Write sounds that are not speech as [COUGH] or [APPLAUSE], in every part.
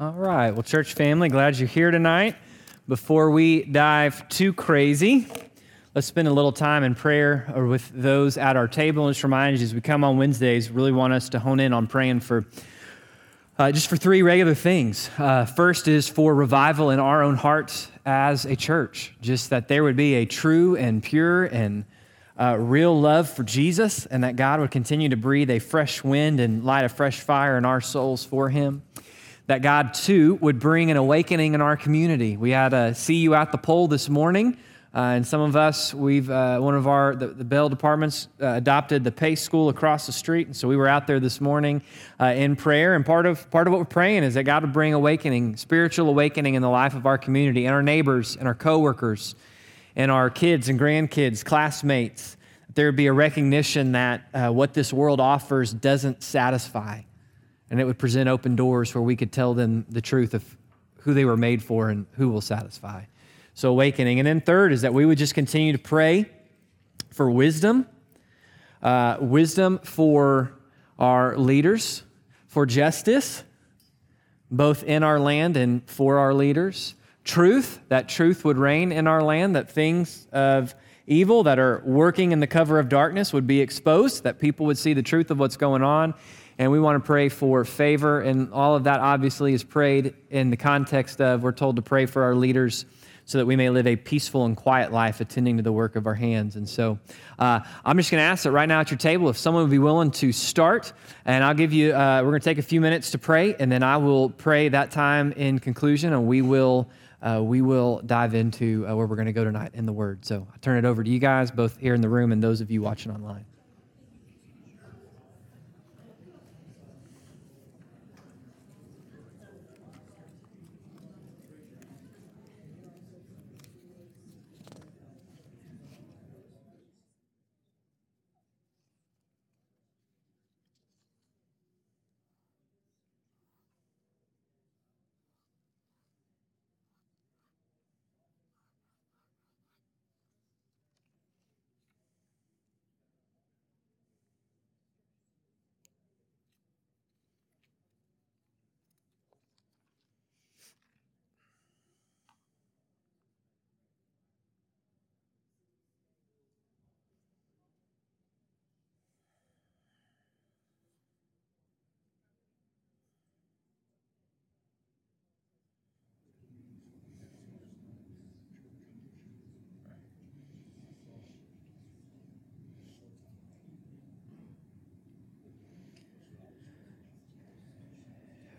All right. Well, church family, glad you're here tonight. Before we dive too crazy, let's spend a little time in prayer or with those at our table. And just remind you as we come on Wednesdays, really want us to hone in on praying for uh, just for three regular things. Uh, first is for revival in our own hearts as a church, just that there would be a true and pure and uh, real love for Jesus, and that God would continue to breathe a fresh wind and light a fresh fire in our souls for Him that God, too, would bring an awakening in our community. We had a see you at the pole this morning. Uh, and some of us, we've, uh, one of our, the, the Bell departments uh, adopted the Pace School across the street. And so we were out there this morning uh, in prayer. And part of, part of what we're praying is that God would bring awakening, spiritual awakening in the life of our community and our neighbors and our coworkers and our kids and grandkids, classmates. That there would be a recognition that uh, what this world offers doesn't satisfy and it would present open doors where we could tell them the truth of who they were made for and who will satisfy. So, awakening. And then, third is that we would just continue to pray for wisdom, uh, wisdom for our leaders, for justice, both in our land and for our leaders. Truth, that truth would reign in our land, that things of evil that are working in the cover of darkness would be exposed, that people would see the truth of what's going on and we want to pray for favor. And all of that obviously is prayed in the context of we're told to pray for our leaders so that we may live a peaceful and quiet life attending to the work of our hands. And so uh, I'm just going to ask that right now at your table, if someone would be willing to start, and I'll give you, uh, we're going to take a few minutes to pray, and then I will pray that time in conclusion, and we will. Uh, we will dive into uh, where we're going to go tonight in the Word. So I turn it over to you guys, both here in the room and those of you watching online.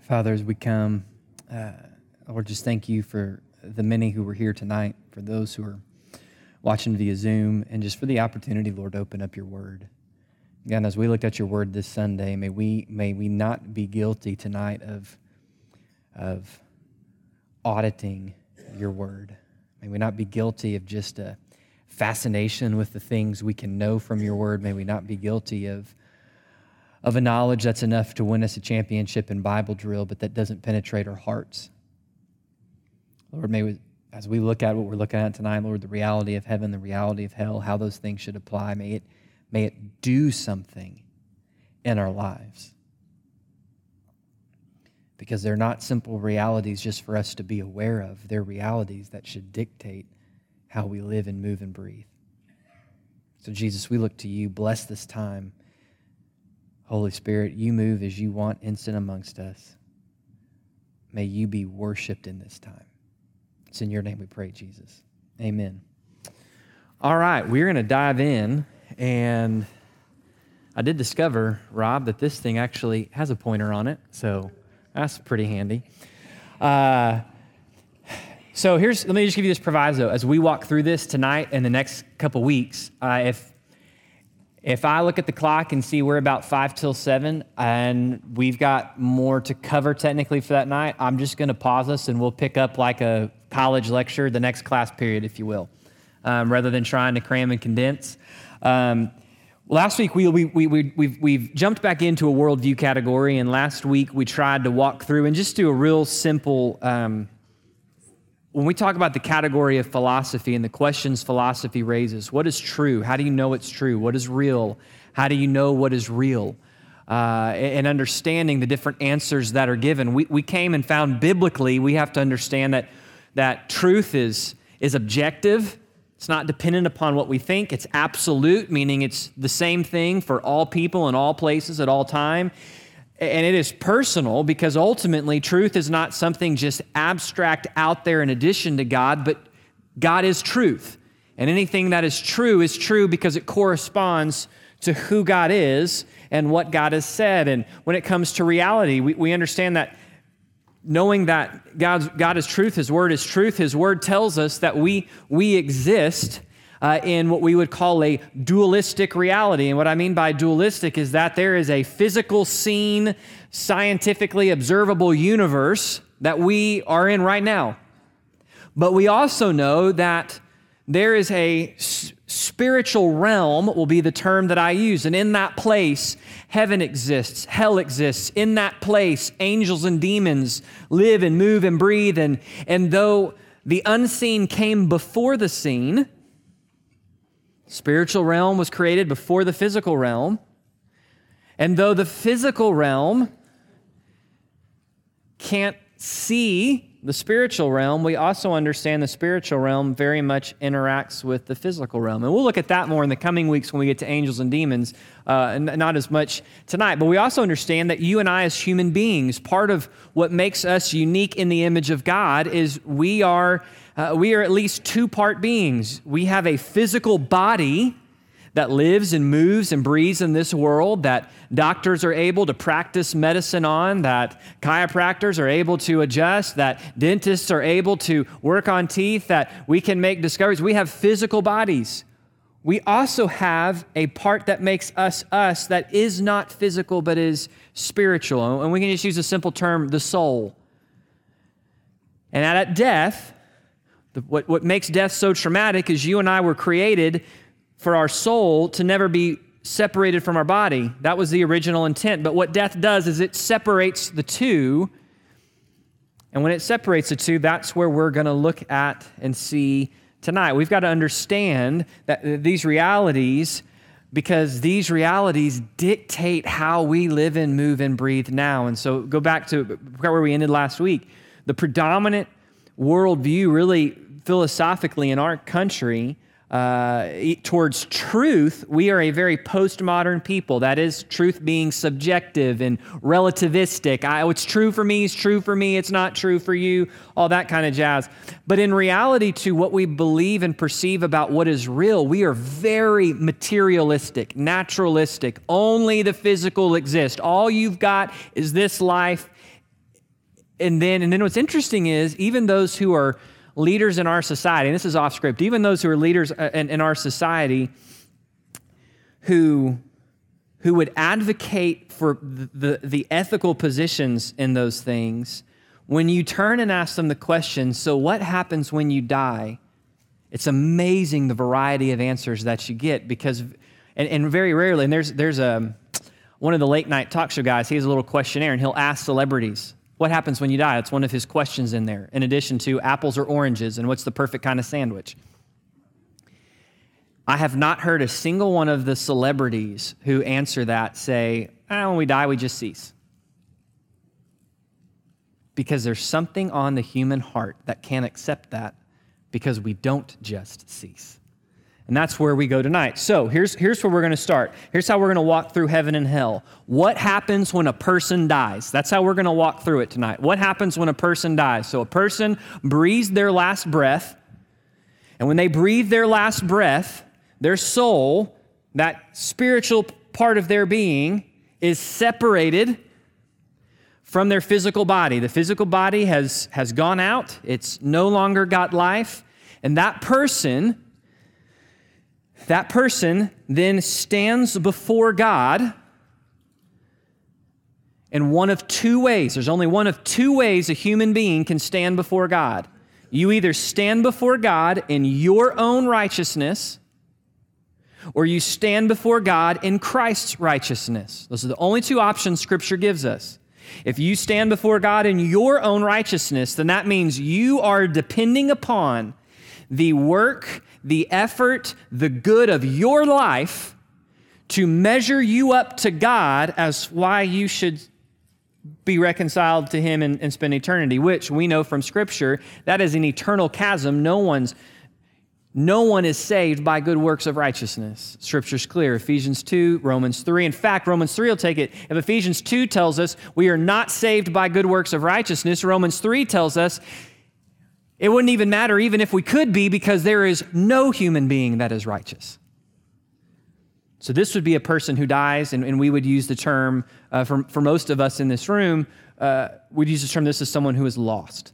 Father, as we come, uh, Lord, just thank you for the many who were here tonight, for those who are watching via Zoom, and just for the opportunity, Lord, to open up your word. Again, as we looked at your word this Sunday, may we, may we not be guilty tonight of, of auditing your word. May we not be guilty of just a fascination with the things we can know from your word. May we not be guilty of of a knowledge that's enough to win us a championship in Bible drill, but that doesn't penetrate our hearts. Lord, may we, as we look at what we're looking at tonight, Lord, the reality of heaven, the reality of hell, how those things should apply, may it, may it do something in our lives. Because they're not simple realities just for us to be aware of, they're realities that should dictate how we live and move and breathe. So, Jesus, we look to you. Bless this time. Holy Spirit, you move as you want instant amongst us. May you be worshiped in this time. It's in your name we pray, Jesus. Amen. All right, we're going to dive in. And I did discover, Rob, that this thing actually has a pointer on it. So that's pretty handy. Uh, so here's, let me just give you this proviso. As we walk through this tonight and the next couple weeks, uh, if if I look at the clock and see we're about five till seven and we've got more to cover technically for that night, I'm just going to pause us and we'll pick up like a college lecture, the next class period, if you will, um, rather than trying to cram and condense. Um, last week, we, we, we, we, we've, we've jumped back into a worldview category, and last week we tried to walk through and just do a real simple. Um, when we talk about the category of philosophy and the questions philosophy raises, what is true? How do you know it's true? What is real? How do you know what is real? uh, and understanding the different answers that are given. We, we came and found biblically, we have to understand that, that truth is, is objective. It's not dependent upon what we think. It's absolute, meaning it's the same thing for all people in all places at all time. And it is personal because ultimately truth is not something just abstract out there in addition to God, but God is truth. And anything that is true is true because it corresponds to who God is and what God has said. And when it comes to reality, we, we understand that knowing that God's, God is truth, His word is truth, His word tells us that we, we exist uh, in what we would call a dualistic reality. And what I mean by dualistic is that there is a physical, seen, scientifically observable universe that we are in right now. But we also know that there is a spiritual realm, will be the term that I use. And in that place, heaven exists, hell exists. In that place, angels and demons live and move and breathe. And, and though the unseen came before the seen, spiritual realm was created before the physical realm. And though the physical realm can't see the spiritual realm, we also understand the spiritual realm very much interacts with the physical realm. And we'll look at that more in the coming weeks when we get to angels and demons, uh, not as much tonight. But we also understand that you and I, as human beings, part of what makes us unique in the image of God is we are, uh, we are at least two part beings. We have a physical body that lives and moves and breathes in this world, that doctors are able to practice medicine on, that chiropractors are able to adjust, that dentists are able to work on teeth, that we can make discoveries. We have physical bodies. We also have a part that makes us us that is not physical but is spiritual. And we can just use a simple term the soul. And at death, what, what makes death so traumatic is you and I were created for our soul to never be separated from our body. That was the original intent. But what death does is it separates the two. And when it separates the two, that's where we're going to look at and see tonight. We've got to understand that uh, these realities, because these realities dictate how we live and move and breathe now. And so go back to where we ended last week. The predominant worldview, really philosophically in our country, uh, towards truth, we are a very postmodern people. That is, truth being subjective and relativistic. I, what's true for me is true for me, it's not true for you, all that kind of jazz. But in reality, to what we believe and perceive about what is real, we are very materialistic, naturalistic. Only the physical exists. All you've got is this life. And then, and then what's interesting is, even those who are leaders in our society, and this is off script, even those who are leaders uh, in, in our society who, who would advocate for the, the, ethical positions in those things, when you turn and ask them the question, so what happens when you die? It's amazing the variety of answers that you get because, and, and very rarely, and there's, there's a, one of the late night talk show guys, he has a little questionnaire and he'll ask celebrities, what happens when you die? It's one of his questions in there, in addition to apples or oranges and what's the perfect kind of sandwich. I have not heard a single one of the celebrities who answer that say, ah, when we die, we just cease. Because there's something on the human heart that can't accept that because we don't just cease. And that's where we go tonight. So here's, here's where we're going to start. Here's how we're going to walk through heaven and hell. What happens when a person dies? That's how we're going to walk through it tonight. What happens when a person dies? So a person breathes their last breath, and when they breathe their last breath, their soul, that spiritual part of their being, is separated from their physical body. The physical body has, has gone out, it's no longer got life, and that person that person then stands before God in one of two ways. There's only one of two ways a human being can stand before God. You either stand before God in your own righteousness, or you stand before God in Christ's righteousness. Those are the only two options Scripture gives us. If you stand before God in your own righteousness, then that means you are depending upon the work the effort, the good of your life to measure you up to God as why you should be reconciled to him and, and, spend eternity, which we know from Scripture that is an eternal chasm. No one's no one is saved by good works of righteousness. Scripture's clear. Ephesians 2, Romans 3. In fact, Romans 3 will take it. If Ephesians 2 tells us we are not saved by good works of righteousness, Romans 3 tells us it wouldn't even matter even if we could be because there is no human being that is righteous. So, this would be a person who dies, and, and we would use the term, uh, for, for most of us in this room, uh, we'd use the term this is someone who is lost.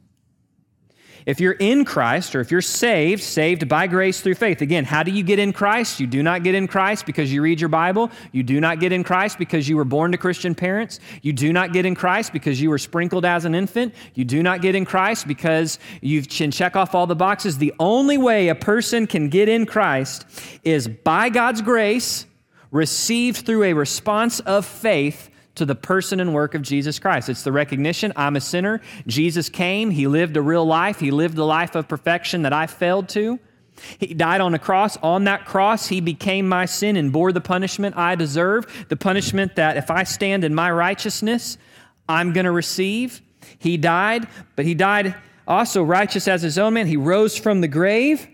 If you're in Christ or if you're saved, saved by grace through faith. Again, how do you get in Christ? You do not get in Christ because you read your Bible. You do not get in Christ because you were born to Christian parents. You do not get in Christ because you were sprinkled as an infant. You do not get in Christ because you can check off all the boxes. The only way a person can get in Christ is by God's grace, received through a response of faith to the person and work of Jesus Christ. It's the recognition I'm a sinner. Jesus came, He lived a real life, He lived the life of perfection that I failed to. He died on a cross. On that cross, He became my sin and bore the punishment I deserve, the punishment that if I stand in my righteousness, I'm going to receive. He died, but He died also righteous as His own man. He rose from the grave.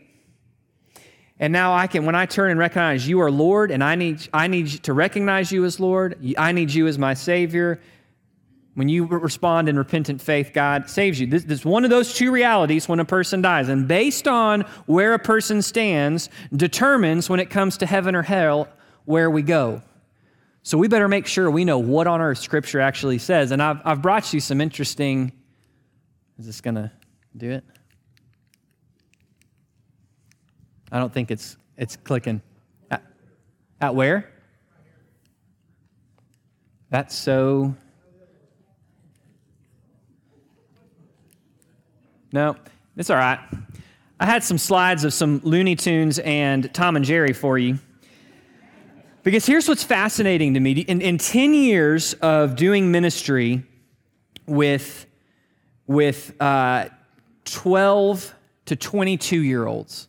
And now I can, when I turn and recognize you are Lord, and I need, I need to recognize you as Lord, I need you as my Savior. When you respond in repentant faith, God saves you. This, this is one of those two realities when a person dies. And based on where a person stands, determines when it comes to heaven or hell where we go. So we better make sure we know what on earth Scripture actually says. And I've, I've brought you some interesting. Is this going to do it? I don't think it's it's clicking. At, at where? That's so. No, it's all right. I had some slides of some Looney Tunes and Tom and Jerry for you. Because here's what's fascinating to me. In, in 10 years of doing ministry with, with uh, 12 to 22 year olds,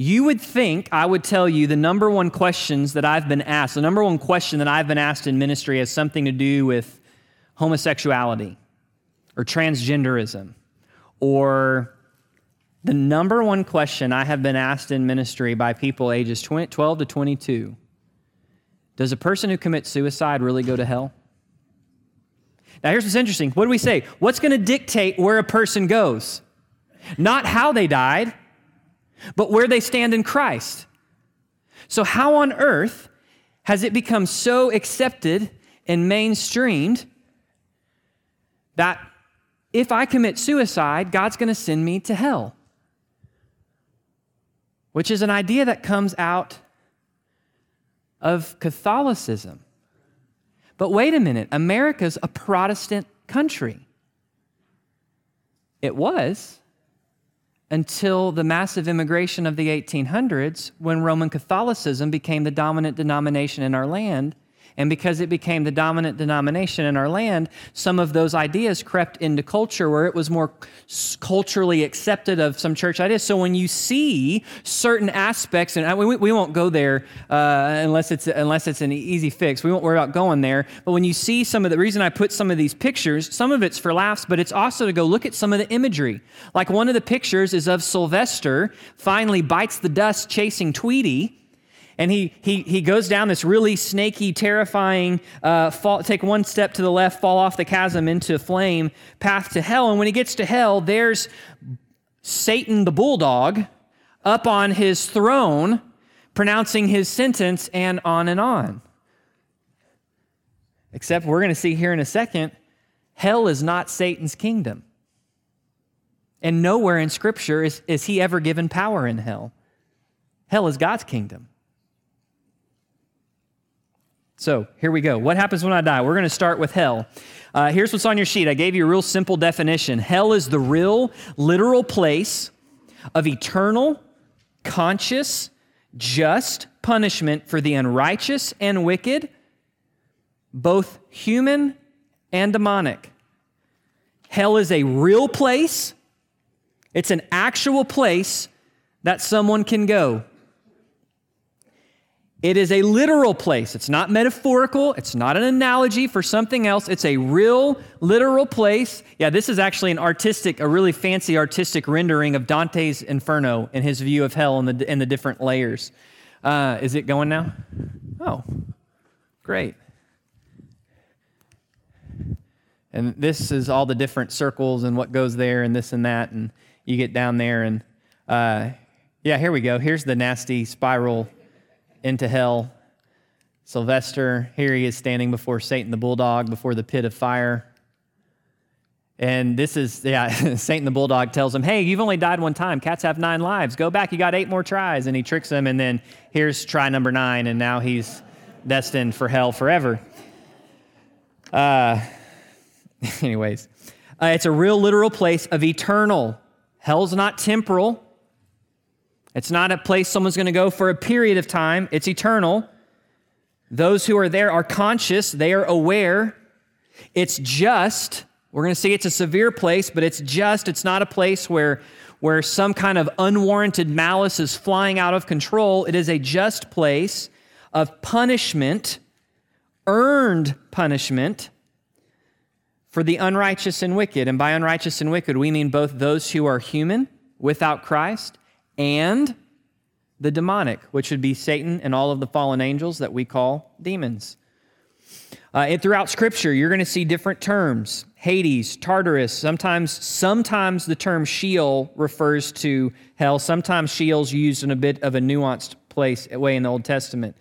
you would think I would tell you the number one questions that I've been asked, the number one question that I've been asked in ministry has something to do with homosexuality or transgenderism or the number one question I have been asked in ministry by people ages 20, 12 to 22 Does a person who commits suicide really go to hell? Now, here's what's interesting. What do we say? What's going to dictate where a person goes? Not how they died, but where they stand in Christ. So, how on earth has it become so accepted and mainstreamed that if I commit suicide, God's going to send me to hell? Which is an idea that comes out of Catholicism. But wait a minute, America's a Protestant country. It was until the massive immigration of the 1800s when Roman Catholicism became the dominant denomination in our land and because it became the dominant denomination in our land, some of those ideas crept into culture where it was more culturally accepted of some church ideas. So when you see certain aspects, and we, we won't go there uh, unless, it's, unless it's an easy fix, we won't worry about going there. But when you see some of the reason I put some of these pictures, some of it's for laughs, but it's also to go look at some of the imagery. Like one of the pictures is of Sylvester finally bites the dust chasing Tweety and he, he, he goes down this really snaky, terrifying, uh, fall, take one step to the left, fall off the chasm into flame, path to hell. And when he gets to hell, there's Satan the bulldog up on his throne, pronouncing his sentence, and on and on. Except we're going to see here in a second, hell is not Satan's kingdom. And nowhere in Scripture is, is he ever given power in hell. Hell is God's kingdom. So here we go. What happens when I die? We're going to start with hell. Uh, here's what's on your sheet. I gave you a real simple definition. Hell is the real, literal place of eternal, conscious, just punishment for the unrighteous and wicked, both human and demonic. Hell is a real place, it's an actual place that someone can go. It is a literal place. It's not metaphorical. It's not an analogy for something else. It's a real, literal place. Yeah, this is actually an artistic, a really fancy artistic rendering of Dante's Inferno and his view of hell and the, the different layers. Uh, is it going now? Oh, great. And this is all the different circles and what goes there and this and that. And you get down there and, uh, yeah, here we go. Here's the nasty spiral into hell. Sylvester, here he is standing before Satan the bulldog, before the pit of fire. And this is, yeah, [LAUGHS] Satan the bulldog tells him, Hey, you've only died one time. Cats have nine lives. Go back. You got eight more tries. And he tricks him. And then here's try number nine. And now he's destined for hell forever. Uh, [LAUGHS] anyways, uh, it's a real literal place of eternal. Hell's not temporal. It's not a place someone's going to go for a period of time, it's eternal. Those who are there are conscious, they are aware. It's just. We're going to see it's a severe place, but it's just. It's not a place where, where some kind of unwarranted malice is flying out of control. It is a just place of punishment, earned punishment for the unrighteous and wicked. And by unrighteous and wicked, we mean both those who are human without Christ and the demonic, which would be Satan and all of the fallen angels that we call demons. Uh, and throughout Scripture, you're going to see different terms: Hades, Tartarus. Sometimes, sometimes the term Sheol refers to hell. Sometimes Sheol's used in a bit of a nuanced place way in the Old Testament.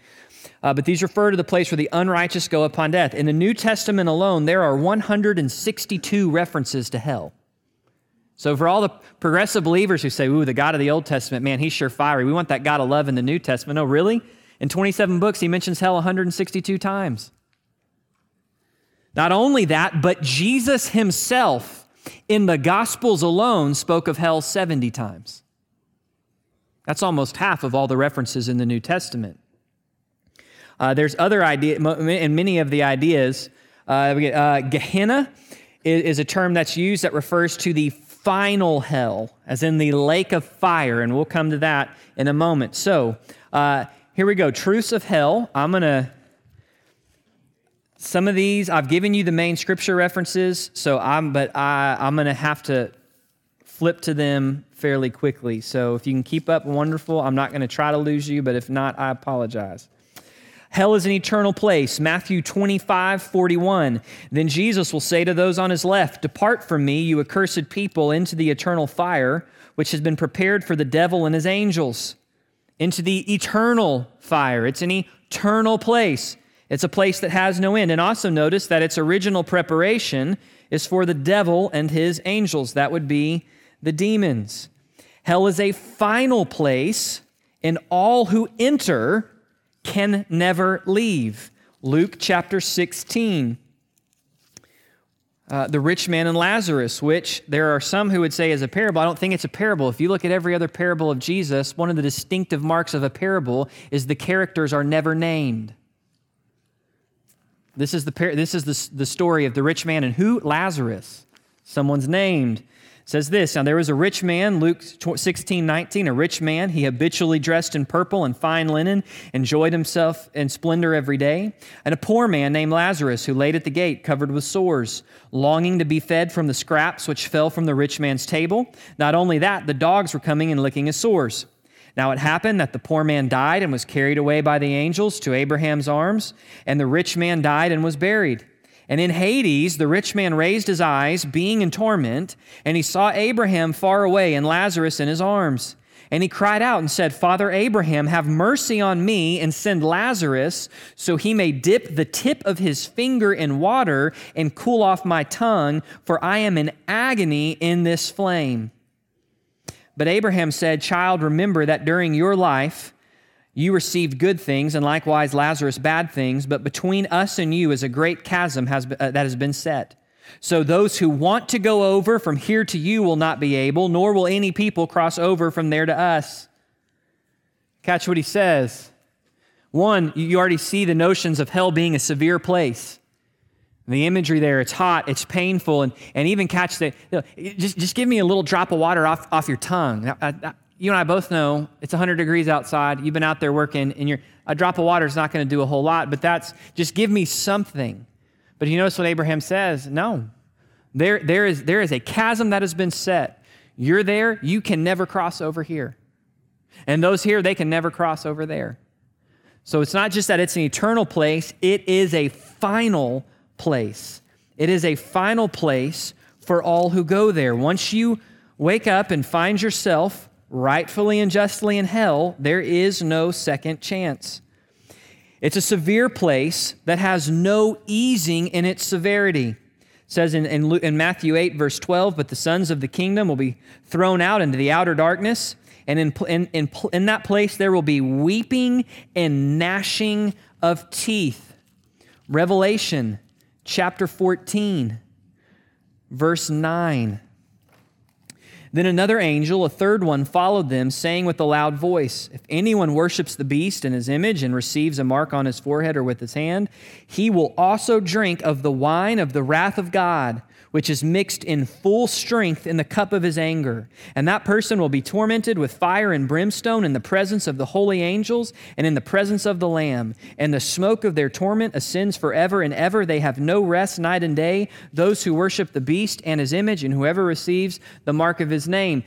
Uh, but these refer to the place where the unrighteous go upon death. In the New Testament alone, there are 162 references to hell. So, for all the progressive believers who say, Ooh, the God of the Old Testament, man, he's sure fiery. We want that God of love in the New Testament. Oh, really? In 27 books, he mentions hell 162 times. Not only that, but Jesus himself in the Gospels alone spoke of hell 70 times. That's almost half of all the references in the New Testament. Uh, there's other ideas, and many of the ideas. Uh, uh, Gehenna is a term that's used that refers to the final hell, as in the lake of fire, and we'll come to that in a moment. So, uh, here we go. Truths of hell. I'm going to, some of these, I've given you the main scripture references, so I'm, but I, I'm to have to flip to them fairly quickly. So, if you can keep up, wonderful. I'm not to try to lose you, but if not, I apologize. Hell is an eternal place. Matthew 25, 41. Then Jesus will say to those on his left, Depart from me, you accursed people, into the eternal fire, which has been prepared for the devil and his angels. Into the eternal fire. It's an eternal place. It's a place that has no end. And also notice that its original preparation is for the devil and his angels. That would be the demons. Hell is a final place, and all who enter can never leave. Luke chapter 16. Uh, the rich man and Lazarus, which there are some who would say is a parable. I don't think it's a parable. If you look at every other parable of Jesus, one of the distinctive marks of a parable is the characters are never named. This is the, par- this is the, the story of the rich man and who? Lazarus. Someone's named says this Now there was a rich man, Luke 16, 19, a rich man. He habitually dressed in purple and fine linen, enjoyed himself in splendor every day. And a poor man named Lazarus, who laid at the gate, covered with sores, longing to be fed from the scraps which fell from the rich man's table. Not only that, the dogs were coming and licking his sores. Now it happened that the poor man died and was carried away by the angels to Abraham's arms, and the rich man died and was buried. And in Hades, the rich man raised his eyes, being in torment, and he saw Abraham far away and Lazarus in his arms. And he cried out and said, Father Abraham, have mercy on me and send Lazarus so he may dip the tip of his finger in water and cool off my tongue, for I am in agony in this flame. But Abraham said, Child, remember that during your life, you received good things, and likewise Lazarus bad things, but between us and you is a great chasm has, uh, that has been set. So those who want to go over from here to you will not be able, nor will any people cross over from there to us. Catch what he says. One, you already see the notions of hell being a severe place. The imagery there, it's hot, it's painful, and, and even catch the, you know, just, just give me a little drop of water off, off your tongue. I, I, you and I both know it's 100 degrees outside. You've been out there working, and you're, a drop of water is not going to do a whole lot, but that's just give me something. But you notice what Abraham says? No. There, there, is, there is a chasm that has been set. You're there, you can never cross over here. And those here, they can never cross over there. So it's not just that it's an eternal place, it is a final place. It is a final place for all who go there. Once you wake up and find yourself rightfully and justly in hell, there is no second chance. It's a severe place that has no easing in its severity. It says in, in, in, Matthew 8, verse 12, but the sons of the kingdom will be thrown out into the outer darkness, and in, in, in, in that place there will be weeping and gnashing of teeth. Revelation chapter 14, verse 9. Then another angel, a third one, followed them, saying with a loud voice If anyone worships the beast and his image and receives a mark on his forehead or with his hand, he will also drink of the wine of the wrath of God which is mixed in full strength in the cup of his anger. And that person will be tormented with fire and brimstone in the presence of the holy angels and in the presence of the Lamb. And the smoke of their torment ascends forever and ever. They have no rest night and day, those who worship the beast and his image, and whoever receives the mark of his name.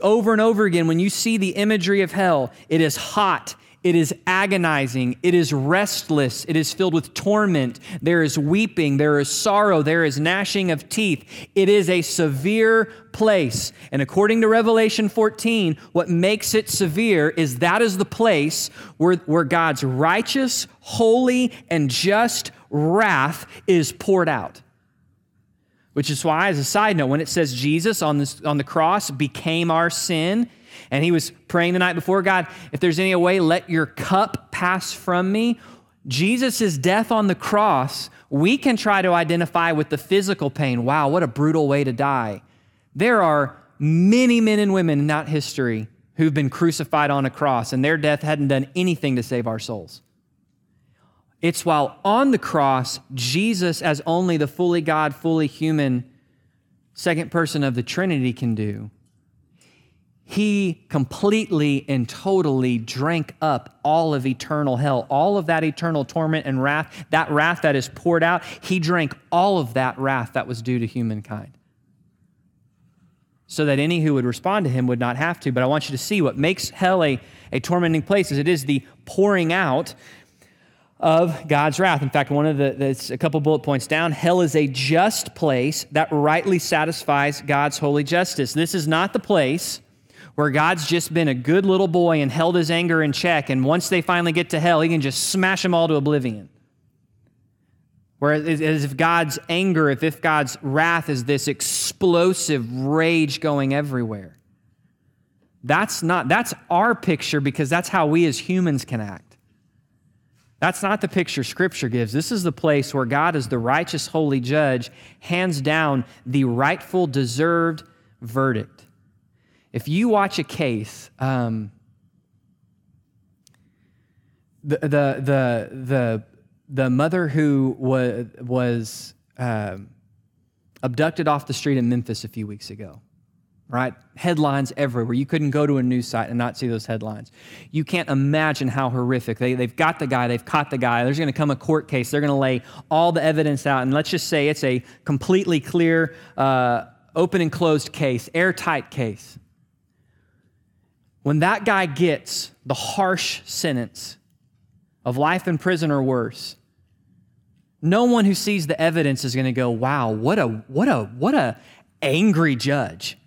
Over and over again, when you see the imagery of hell, it is hot it is agonizing. It is restless. It is filled with torment. There is weeping. There is sorrow. There is gnashing of teeth. It is a severe place. And according to Revelation 14, what makes it severe is that is the place where, where God's righteous, holy, and just wrath is poured out. Which is why, as a side note, when it says Jesus on, this, on the cross became our sin, and he was praying the night before God, if there's any way, let your cup pass from me. Jesus' death on the cross, we can try to identify with the physical pain. Wow, what a brutal way to die. There are many men and women in that history who've been crucified on a cross, and their death hadn't done anything to save our souls. It's while on the cross, Jesus, as only the fully God, fully human second person of the Trinity can do, he completely and totally drank up all of eternal hell, all of that eternal torment and wrath, that wrath that is poured out. He drank all of that wrath that was due to humankind. So that any who would respond to him would not have to. But I want you to see what makes hell a, a tormenting place is it is the pouring out of God's wrath. In fact, one of the, that's a couple bullet points down, hell is a just place that rightly satisfies God's holy justice. This is not the place where God's just been a good little boy and held his anger in check, and once they finally get to hell, he can just smash them all to oblivion. Whereas as if God's anger, if, if God's wrath is this explosive rage going everywhere. That's not, that's our picture because that's how we as humans can act. That's not the picture Scripture gives. This is the place where God, as the righteous, holy judge, hands down the rightful, deserved verdict. If you watch a case, um, the, the, the, the, the mother who was, was uh, abducted off the street in Memphis a few weeks ago, right? Headlines everywhere. You couldn't go to a news site and not see those headlines. You can't imagine how horrific. They, they've got the guy, they've caught the guy. There's going to come a court case. They're going to lay all the evidence out. And let's just say it's a completely clear, uh, open and closed case, airtight case when that guy gets the harsh sentence of life in prison or worse, no one who sees the evidence is going to go, "Wow, what a what a what a angry judge."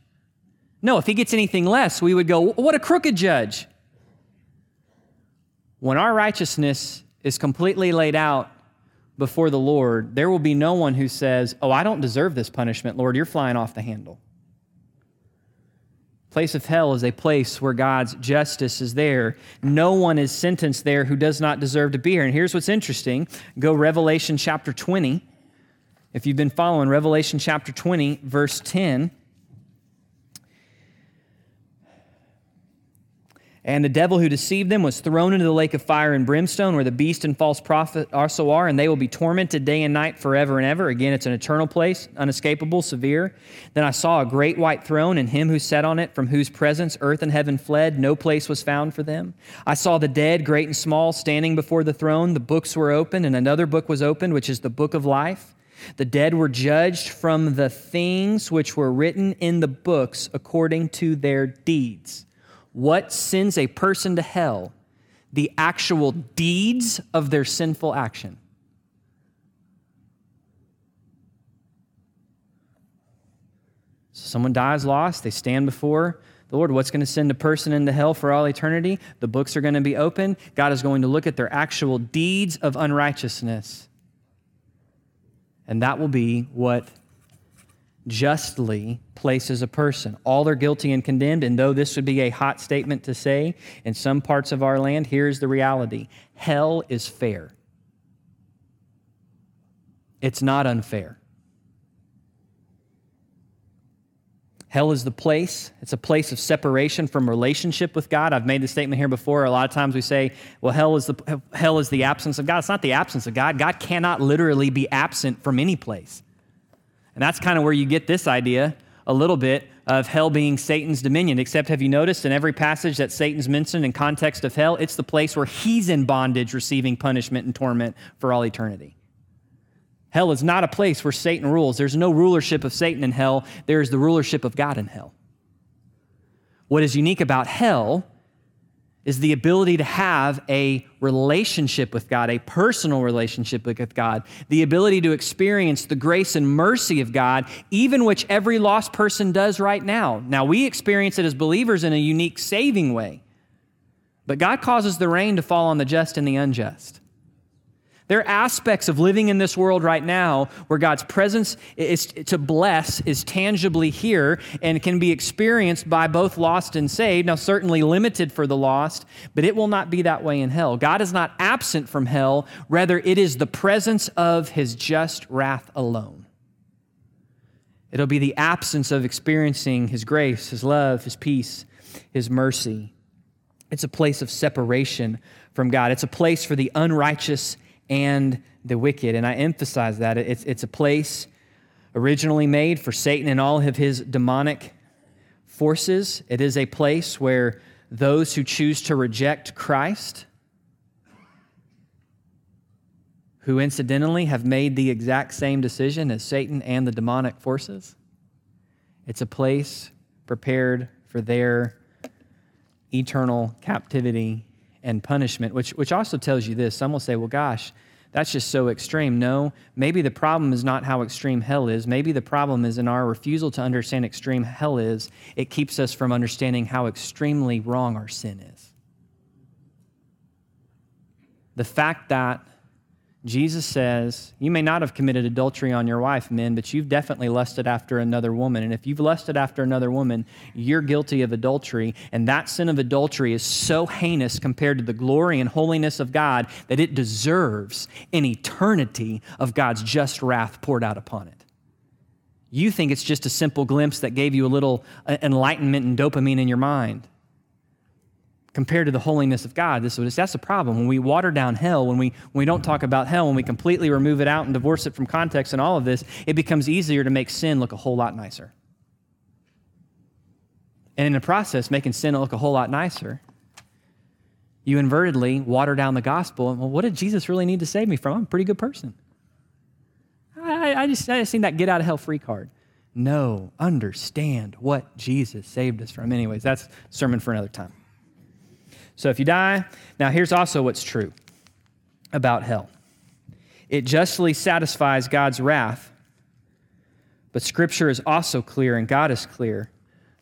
No, if he gets anything less, we would go, "What a crooked judge." When our righteousness is completely laid out before the Lord, there will be no one who says, "Oh, I don't deserve this punishment, Lord. You're flying off the handle." Place of hell is a place where God's justice is there. No one is sentenced there who does not deserve to be here. And here's what's interesting go Revelation chapter 20. If you've been following Revelation chapter 20, verse 10. And the devil who deceived them was thrown into the lake of fire and brimstone, where the beast and false prophet also are, and they will be tormented day and night forever and ever. Again, it's an eternal place, unescapable, severe. Then I saw a great white throne, and him who sat on it, from whose presence earth and heaven fled. No place was found for them. I saw the dead, great and small, standing before the throne. The books were opened, and another book was opened, which is the book of life. The dead were judged from the things which were written in the books according to their deeds. What sends a person to hell? The actual deeds of their sinful action. So someone dies lost, they stand before the Lord. What's going to send a person into hell for all eternity? The books are going to be open. God is going to look at their actual deeds of unrighteousness. And that will be what justly places a person. All are guilty and condemned, and though this would be a hot statement to say in some parts of our land, here's the reality hell is fair. It's not unfair. Hell is the place. It's a place of separation from relationship with God. I've made the statement here before. A lot of times we say, well, hell is the, hell is the absence of God. It's not the absence of God. God cannot literally be absent from any place. And that's kind of where you get this idea a little bit of hell being Satan's dominion. Except, have you noticed in every passage that Satan's mentioned in context of hell, it's the place where he's in bondage, receiving punishment and torment for all eternity. Hell is not a place where Satan rules. There's no rulership of Satan in hell, there is the rulership of God in hell. What is unique about hell is the ability to have a relationship with God, a personal relationship with God, the ability to experience the grace and mercy of God, even which every lost person does right now. Now, we experience it as believers in a unique saving way, but God causes the rain to fall on the just and the unjust. There are aspects of living in this world right now where God's presence is to bless is tangibly here and can be experienced by both lost and saved. Now, certainly limited for the lost, but it will not be that way in hell. God is not absent from hell, rather, it is the presence of his just wrath alone. It'll be the absence of experiencing his grace, his love, his peace, his mercy. It's a place of separation from God, it's a place for the unrighteous and the wicked. And I emphasize that. It's, it's a place originally made for Satan and all of his demonic forces. It is a place where those who choose to reject Christ, who incidentally have made the exact same decision as Satan and the demonic forces, it's a place prepared for their eternal captivity and punishment, which, which also tells you this. Some will say, well, gosh, that's just so extreme. No, maybe the problem is not how extreme hell is. Maybe the problem is in our refusal to understand extreme hell is. It keeps us from understanding how extremely wrong our sin is. The fact that Jesus says, You may not have committed adultery on your wife, men, but you've definitely lusted after another woman. And if you've lusted after another woman, you're guilty of adultery. And that sin of adultery is so heinous compared to the glory and holiness of God that it deserves an eternity of God's just wrath poured out upon it. You think it's just a simple glimpse that gave you a little uh, enlightenment and dopamine in your mind compared to the holiness of God. This, is that's the problem. When we water down hell, when we, when we don't talk about hell, when we completely remove it out and divorce it from context and all of this, it becomes easier to make sin look a whole lot nicer. And in the process, making sin look a whole lot nicer, you invertedly water down the gospel. And Well, what did Jesus really need to save me from? I'm a pretty good person. I, I, just, I just seen that get out of hell free card. No, understand what Jesus saved us from. Anyways, that's sermon for another time. So if you die, now here's also what's true about hell it justly satisfies God's wrath, but Scripture is also clear, and God is clear,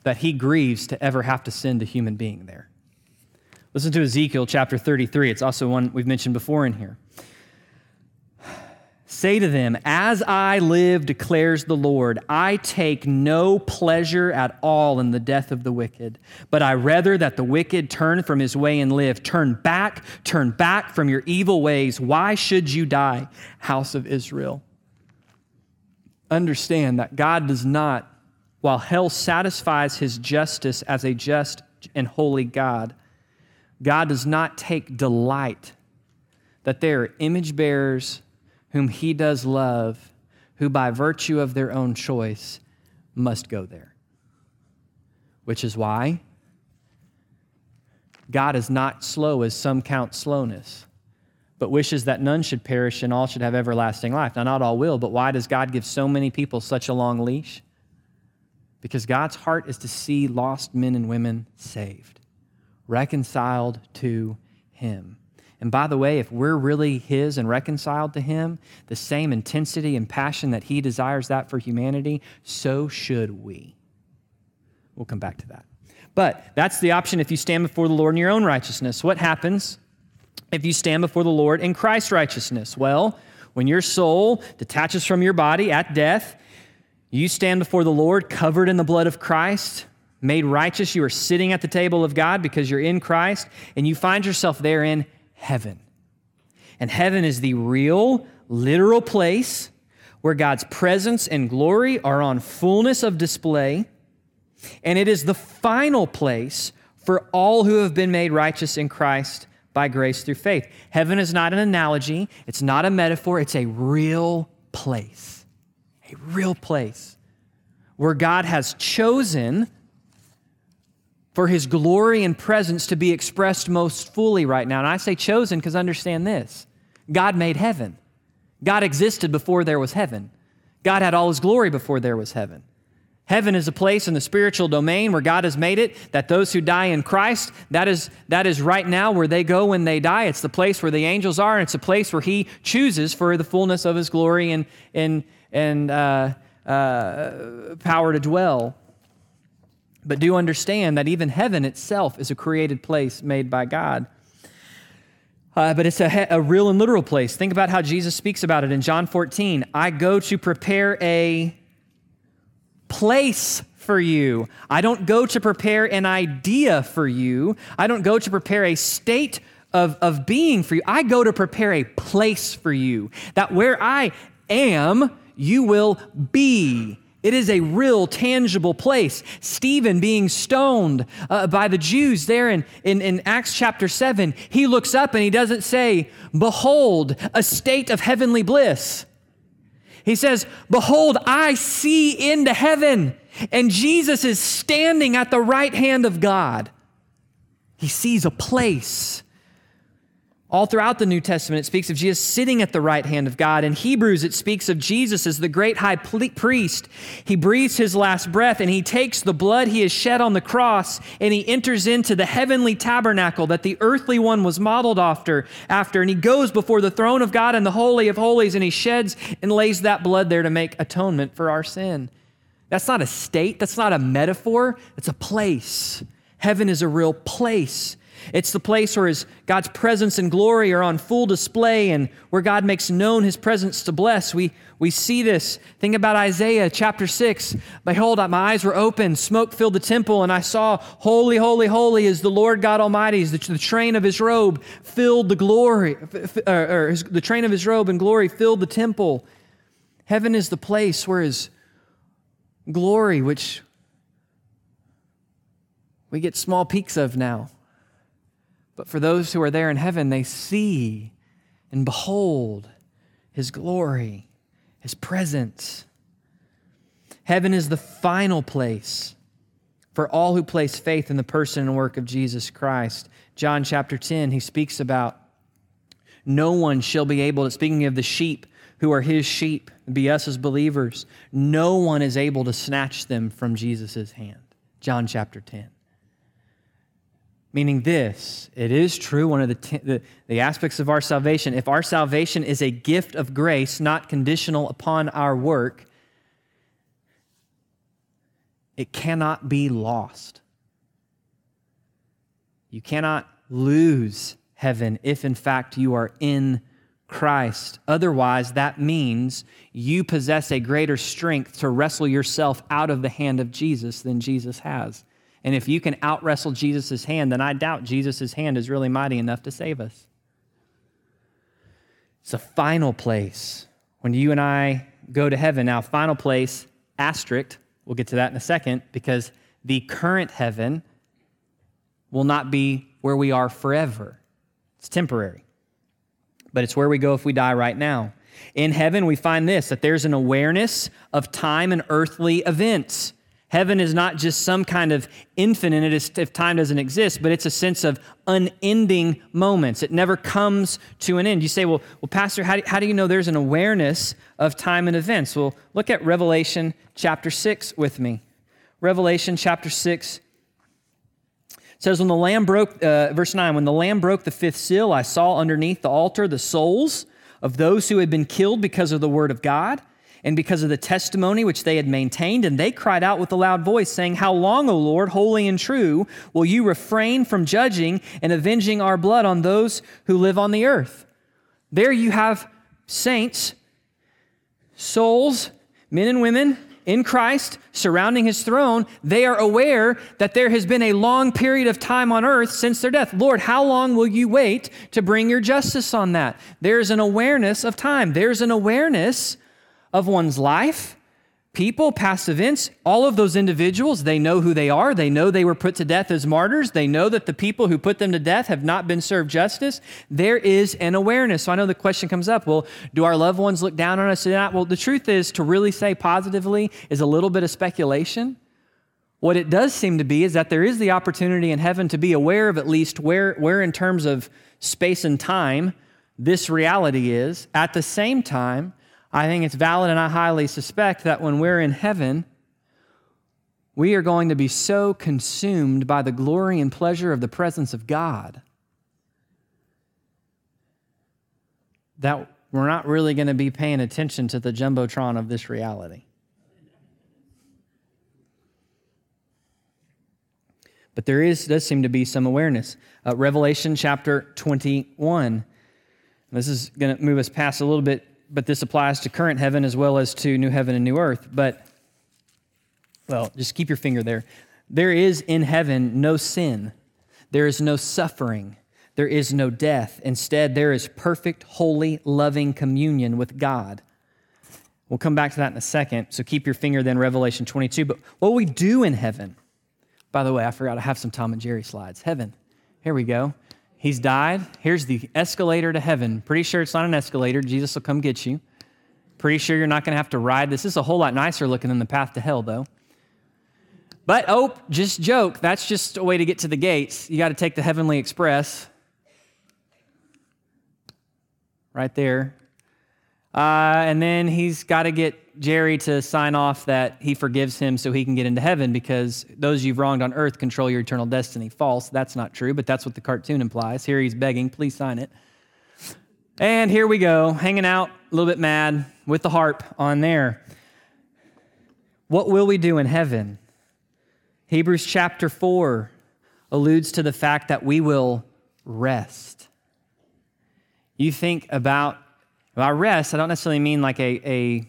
that He grieves to ever have to send a human being there. Listen to Ezekiel chapter 33. It's also one we've mentioned before in here. Say to them, As I live, declares the Lord, I take no pleasure at all in the death of the wicked, but I rather that the wicked turn from his way and live. Turn back, turn back from your evil ways. Why should you die, house of Israel? Understand that God does not, while hell satisfies his justice as a just and holy God, God does not take delight that there are image bearers whom he does love, who by virtue of their own choice must go there. Which is why God is not slow as some count slowness, but wishes that none should perish and all should have everlasting life. Now, not all will, but why does God give so many people such a long leash? Because God's heart is to see lost men and women saved, reconciled to Him. And by the way, if we're really His and reconciled to Him, the same intensity and passion that He desires that for humanity, so should we. We'll come back to that. But that's the option if you stand before the Lord in your own righteousness. What happens if you stand before the Lord in Christ's righteousness? Well, when your soul detaches from your body at death, you stand before the Lord covered in the blood of Christ, made righteous. You are sitting at the table of God because you're in Christ, and you find yourself there in heaven. And heaven is the real, literal place where God's presence and glory are on fullness of display and it is the final place for all who have been made righteous in Christ by grace through faith. Heaven is not an analogy, it's not a metaphor, it's a real place. A real place where God has chosen for his glory and presence to be expressed most fully right now. And I say chosen because understand this God made heaven, God existed before there was heaven, God had all his glory before there was heaven. Heaven is a place in the spiritual domain where God has made it that those who die in Christ, that is, that is right now where they go when they die. It's the place where the angels are, and it's a place where He chooses for the fullness of His glory and, and, and uh, uh, power to dwell. But do understand that even heaven itself is a created place made by God. Uh, but it's a, a real and literal place. Think about how Jesus speaks about it in John 14. I go to prepare a place for you. I don't go to prepare an idea for you. I don't go to prepare a state of, of being for you. I go to prepare a place for you. That where I am, you will be. It is a real, tangible place. Stephen being stoned uh, by the Jews there in, in, in Acts chapter 7, he looks up and he doesn't say, Behold, a state of heavenly bliss. He says, Behold, I see into heaven. And Jesus is standing at the right hand of God. He sees a place. All throughout the New Testament, it speaks of Jesus sitting at the right hand of God. In Hebrews, it speaks of Jesus as the great high priest. He breathes his last breath and he takes the blood he has shed on the cross and he enters into the heavenly tabernacle that the earthly one was modeled after. after. And he goes before the throne of God and the Holy of Holies and he sheds and lays that blood there to make atonement for our sin. That's not a state, that's not a metaphor, it's a place. Heaven is a real place. It's the place where his, God's presence and glory are on full display and where God makes known his presence to bless. We, we see this. Think about Isaiah chapter 6. Behold, my eyes were open, smoke filled the temple, and I saw, Holy, holy, holy is the Lord God Almighty. The, the train of his robe filled the glory, or, uh, or his, the train of his robe and glory filled the temple. Heaven is the place where his glory, which we get small peeks of now, but for those who are there in heaven, they see and behold his glory, his presence. Heaven is the final place for all who place faith in the person and work of Jesus Christ. John chapter 10, he speaks about no one shall be able to, speaking of the sheep who are his sheep, be us as believers, no one is able to snatch them from Jesus' hand. John chapter 10. Meaning this, it is true, one of the, the, the, aspects of our salvation, if our salvation is a gift of grace, not conditional upon our work, it cannot be lost. You cannot lose heaven if, in fact, you are in Christ. Otherwise, that means you possess a greater strength to wrestle yourself out of the hand of Jesus than Jesus has. And if you can out wrestle Jesus' hand, then I doubt Jesus' hand is really mighty enough to save us. It's a final place when you and I go to heaven. Now, final place, asterisk, we'll get to that in a second, because the current heaven will not be where we are forever. It's temporary, but it's where we go if we die right now. In heaven, we find this that there's an awareness of time and earthly events. Heaven is not just some kind of infinite if time doesn't exist, but it's a sense of unending moments. It never comes to an end. You say, well, well Pastor, how do, how do you know there's an awareness of time and events? Well, look at Revelation chapter 6 with me. Revelation chapter 6 says, When the Lamb broke, uh, verse 9, when the Lamb broke the fifth seal, I saw underneath the altar the souls of those who had been killed because of the word of God and because of the testimony which they had maintained. And they cried out with a loud voice, saying, How long, O Lord, holy and true, will you refrain from judging and avenging our blood on those who live on the earth? There you have saints, souls, men and women in Christ surrounding his throne, they are aware that there has been a long period of time on earth since their death. Lord, how long will you wait to bring your justice on that? There's an awareness of time. There's an awareness of one's life, people, past events, all of those individuals, they know who they are. They know they were put to death as martyrs. They know that the people who put them to death have not been served justice. There is an awareness. So I know the question comes up well, do our loved ones look down on us? Well, the truth is, to really say positively is a little bit of speculation. What it does seem to be is that there is the opportunity in heaven to be aware of at least where, where in terms of space and time, this reality is. At the same time, I think it's valid, and I highly suspect that when we're in heaven, we are going to be so consumed by the glory and pleasure of the presence of God that we're not really going to be paying attention to the jumbotron of this reality. But there is, does seem to be some awareness. Uh, Revelation chapter 21. This is going to move us past a little bit but this applies to current heaven as well as to new heaven and new earth. But, well, just keep your finger there. There is in heaven no sin, there is no suffering, there is no death. Instead, there is perfect, holy, loving communion with God. We'll come back to that in a second. So keep your finger then, Revelation 22. But what we do in heaven, by the way, I forgot I have some Tom and Jerry slides. Heaven, here we go. He's died. Here's the escalator to heaven. Pretty sure it's not an escalator. Jesus will come get you. Pretty sure you're not going to have to ride this. This is a whole lot nicer looking than the path to hell, though. But, oh, just joke. That's just a way to get to the gates. You got to take the Heavenly Express. Right there. Uh, and then he's got to get Jerry to sign off that he forgives him so he can get into heaven because those you've wronged on earth control your eternal destiny. False. That's not true, but that's what the cartoon implies. Here he's begging, please sign it. And here we go, hanging out, a little bit mad with the harp on there. What will we do in heaven? Hebrews chapter 4 alludes to the fact that we will rest. You think about by rest, I don't necessarily mean like a, a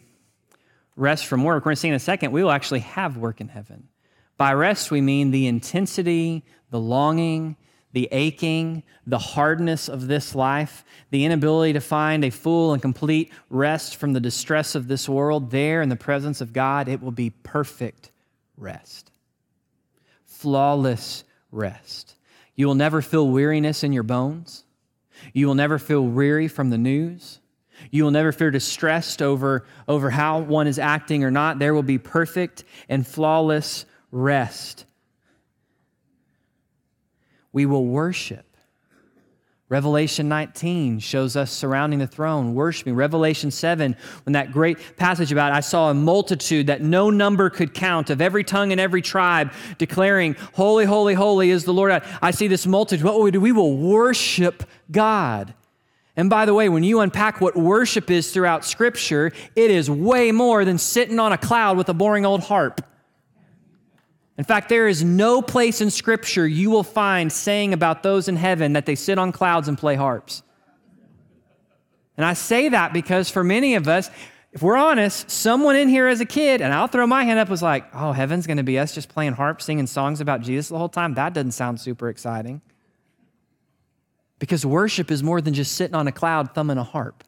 rest from work. We're going to see in a second, we will actually have work in heaven. By rest, we mean the intensity, the longing, the aching, the hardness of this life, the inability to find a full and complete rest from the distress of this world. There, in the presence of God, it will be perfect rest, flawless rest. You will never feel weariness in your bones. You will never feel weary from the news. You will never feel distressed over, over how one is acting or not. There will be perfect and flawless rest. We will worship. Revelation 19 shows us surrounding the throne, worshiping. Revelation 7, when that great passage about I saw a multitude that no number could count of every tongue and every tribe declaring, Holy, holy, holy is the Lord. I see this multitude. What will we do? We will worship God. And by the way, when you unpack what worship is throughout Scripture, it is way more than sitting on a cloud with a boring old harp. In fact, there is no place in Scripture you will find saying about those in heaven that they sit on clouds and play harps. And I say that because for many of us, if we're honest, someone in here as a kid, and I'll throw my hand up, was like, oh, heaven's going to be us just playing harps, singing songs about Jesus the whole time. That doesn't sound super exciting. Because worship is more than just sitting on a cloud thumbing a harp.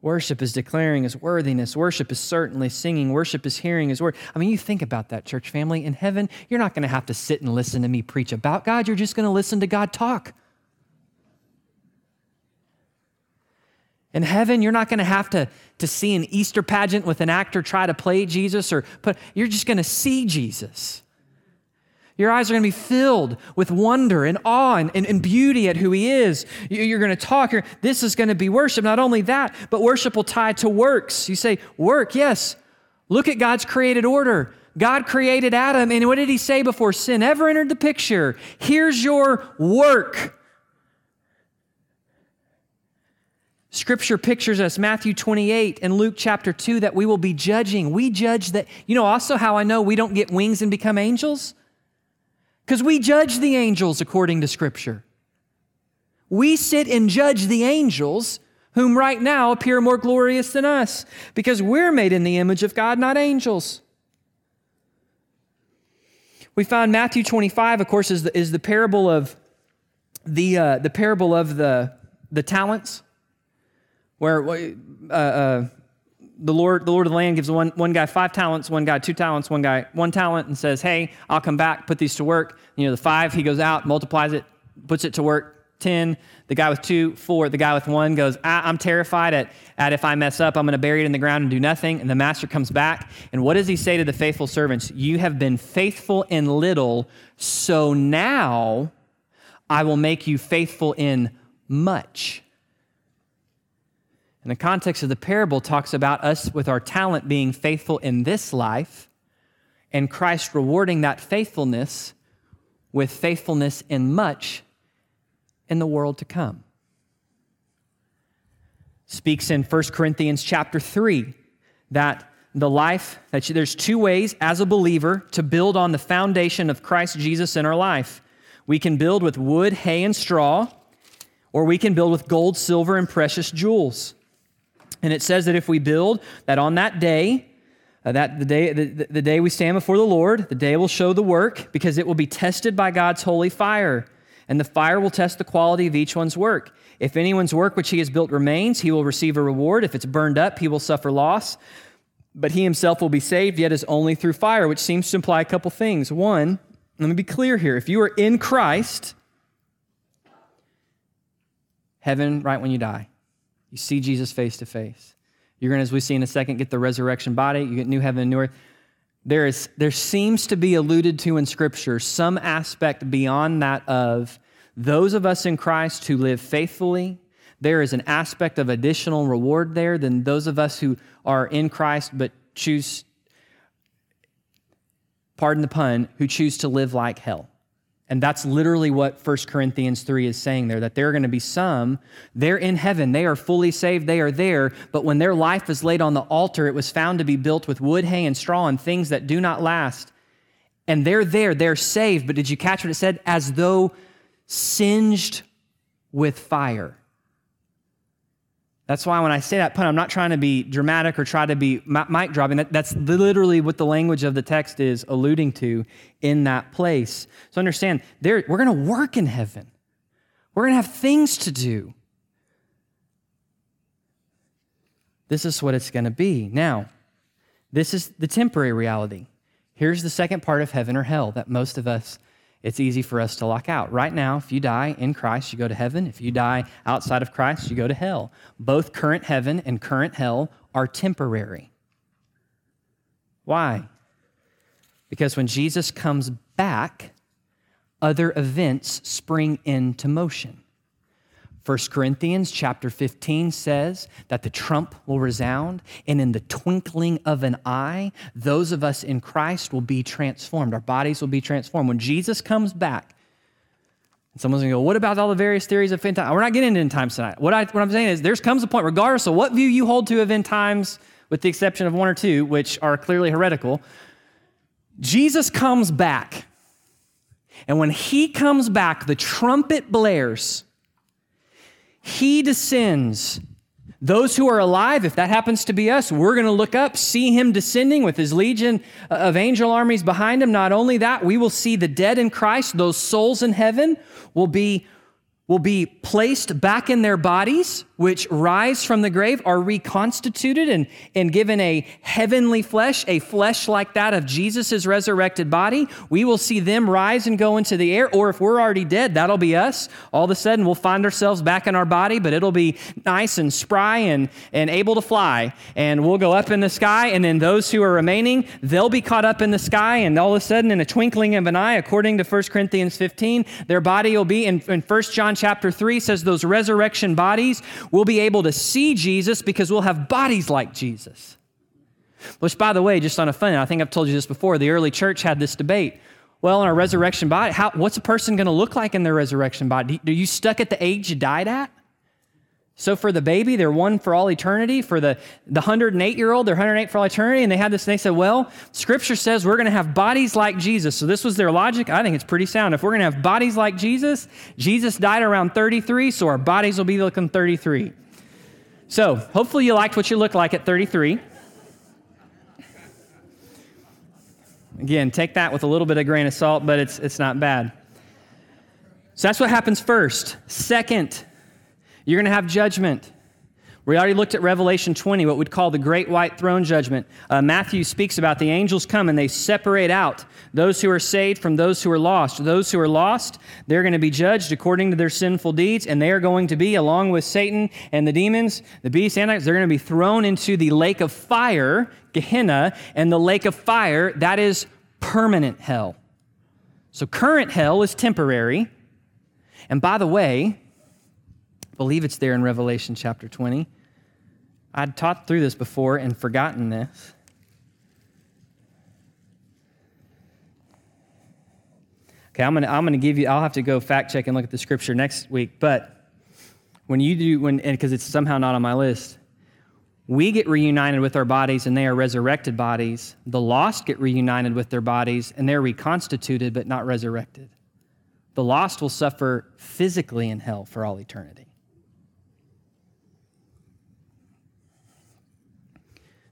Worship is declaring his worthiness. Worship is certainly singing. Worship is hearing his word. I mean, you think about that, church family. In heaven, you're not going to have to sit and listen to me preach about God. You're just going to listen to God talk. In heaven, you're not going to have to, to see an Easter pageant with an actor try to play Jesus or put, you're just going to see Jesus. Your eyes are going to be filled with wonder and awe and, and, and beauty at who He is. You're going to talk. This is going to be worship. Not only that, but worship will tie to works. You say, work, yes. Look at God's created order. God created Adam, and what did He say before sin ever entered the picture? Here's your work. Scripture pictures us, Matthew 28 and Luke chapter 2, that we will be judging. We judge that. You know also how I know we don't get wings and become angels? Because we judge the angels according to Scripture. We sit and judge the angels, whom right now appear more glorious than us, because we're made in the image of God, not angels. We find Matthew 25, of course, is the, is the parable of the, uh, the parable of the, the talents, where uh, uh, the Lord, the Lord of the land gives one, one guy five talents, one guy two talents, one guy one talent, and says, Hey, I'll come back, put these to work. You know, the five, he goes out, multiplies it, puts it to work. 10. The guy with two, four. The guy with one goes, I'm terrified at, at if I mess up, I'm going to bury it in the ground and do nothing. And the master comes back. And what does he say to the faithful servants? You have been faithful in little, so now I will make you faithful in much. And the context of the parable talks about us with our talent being faithful in this life and Christ rewarding that faithfulness with faithfulness in much in the world to come. Speaks in 1 Corinthians chapter 3 that the life that there's two ways as a believer to build on the foundation of Christ Jesus in our life. We can build with wood, hay, and straw, or we can build with gold, silver, and precious jewels. And it says that if we build, that on that day, uh, that the day, the, the day we stand before the Lord, the day will show the work because it will be tested by God's holy fire. And the fire will test the quality of each one's work. If anyone's work which he has built remains, he will receive a reward. If it's burned up, he will suffer loss. But he himself will be saved, yet is only through fire, which seems to imply a couple things. One, let me be clear here. If you are in Christ, heaven right when you die. You see Jesus face to face. You're going to, as we see in a second, get the resurrection body. You get new heaven and new earth. There, is, there seems to be alluded to in Scripture some aspect beyond that of those of us in Christ who live faithfully. There is an aspect of additional reward there than those of us who are in Christ but choose, pardon the pun, who choose to live like hell. And that's literally what 1 Corinthians 3 is saying there that there are going to be some, they're in heaven, they are fully saved, they are there, but when their life is laid on the altar, it was found to be built with wood, hay, and straw and things that do not last. And they're there, they're saved, but did you catch what it said? As though singed with fire. That's why when I say that pun, I'm not trying to be dramatic or try to be mic dropping. That, that's literally what the language of the text is alluding to in that place. So understand, there, we're going to work in heaven. We're going to have things to do. This is what it's going to be. Now, this is the temporary reality. Here's the second part of heaven or hell that most of us it's easy for us to lock out. Right now, if you die in Christ, you go to heaven. If you die outside of Christ, you go to hell. Both current heaven and current hell are temporary. Why? Because when Jesus comes back, other events spring into motion. 1 Corinthians chapter 15 says that the trump will resound, and in the twinkling of an eye, those of us in Christ will be transformed. Our bodies will be transformed. When Jesus comes back, and someone's gonna go, What about all the various theories of end times? We're not getting into end times tonight. What, I, what I'm saying is, there comes a point, regardless of what view you hold to of end times, with the exception of one or two, which are clearly heretical, Jesus comes back. And when he comes back, the trumpet blares he descends. Those who are alive, if that happens to be us, we're going to look up, see him descending with his legion of angel armies behind him. Not only that, we will see the dead in Christ, those souls in heaven will be, will be placed back in their bodies which rise from the grave are reconstituted and, and given a heavenly flesh, a flesh like that of Jesus' resurrected body, we will see them rise and go into the air. Or if we're already dead, that'll be us. All of a sudden, we'll find ourselves back in our body, but it'll be nice and spry and, and able to fly. And we'll go up in the sky, and then those who are remaining, they'll be caught up in the sky. And all of a sudden, in a twinkling of an eye, according to 1 Corinthians 15, their body will be, in, in 1 John chapter 3 says, those resurrection bodies We'll be able to see Jesus because we'll have bodies like Jesus. Which, by the way, just on a fun, I think I've told you this before, the early church had this debate. Well, in our resurrection body, how, what's a person going to look like in their resurrection body? Are you stuck at the age you died at? So for the baby, they're one for all eternity. For the, the 108 year old, they're 108 for all eternity. And they had this, and they said, well, scripture says we're going to have bodies like Jesus. So this was their logic. I think it's pretty sound. If we're going to have bodies like Jesus, Jesus died around 33, so our bodies will be looking 33. So hopefully you liked what you look like at 33. Again, take that with a little bit of grain of salt, but it's, it's not bad. So that's what happens first. Second, you're going to have judgment. We already looked at Revelation 20, what we'd call the great white throne judgment. Uh, Matthew speaks about the angels come and they separate out those who are saved from those who are lost. Those who are lost, they're going to be judged according to their sinful deeds, and they are going to be, along with Satan and the demons, the beast, and they're going to be thrown into the lake of fire, Gehenna, and the lake of fire, that is permanent hell. So current hell is temporary. And by the way, believe it's there in Revelation chapter 20. I'd taught through this before and forgotten this. Okay, I'm gonna, I'm gonna give you, I'll have to go fact check and look at the scripture next week, but when you do, when, because it's somehow not on my list, we get reunited with our bodies and they are resurrected bodies. The lost get reunited with their bodies and they're reconstituted but not resurrected. The lost will suffer physically in hell for all eternity.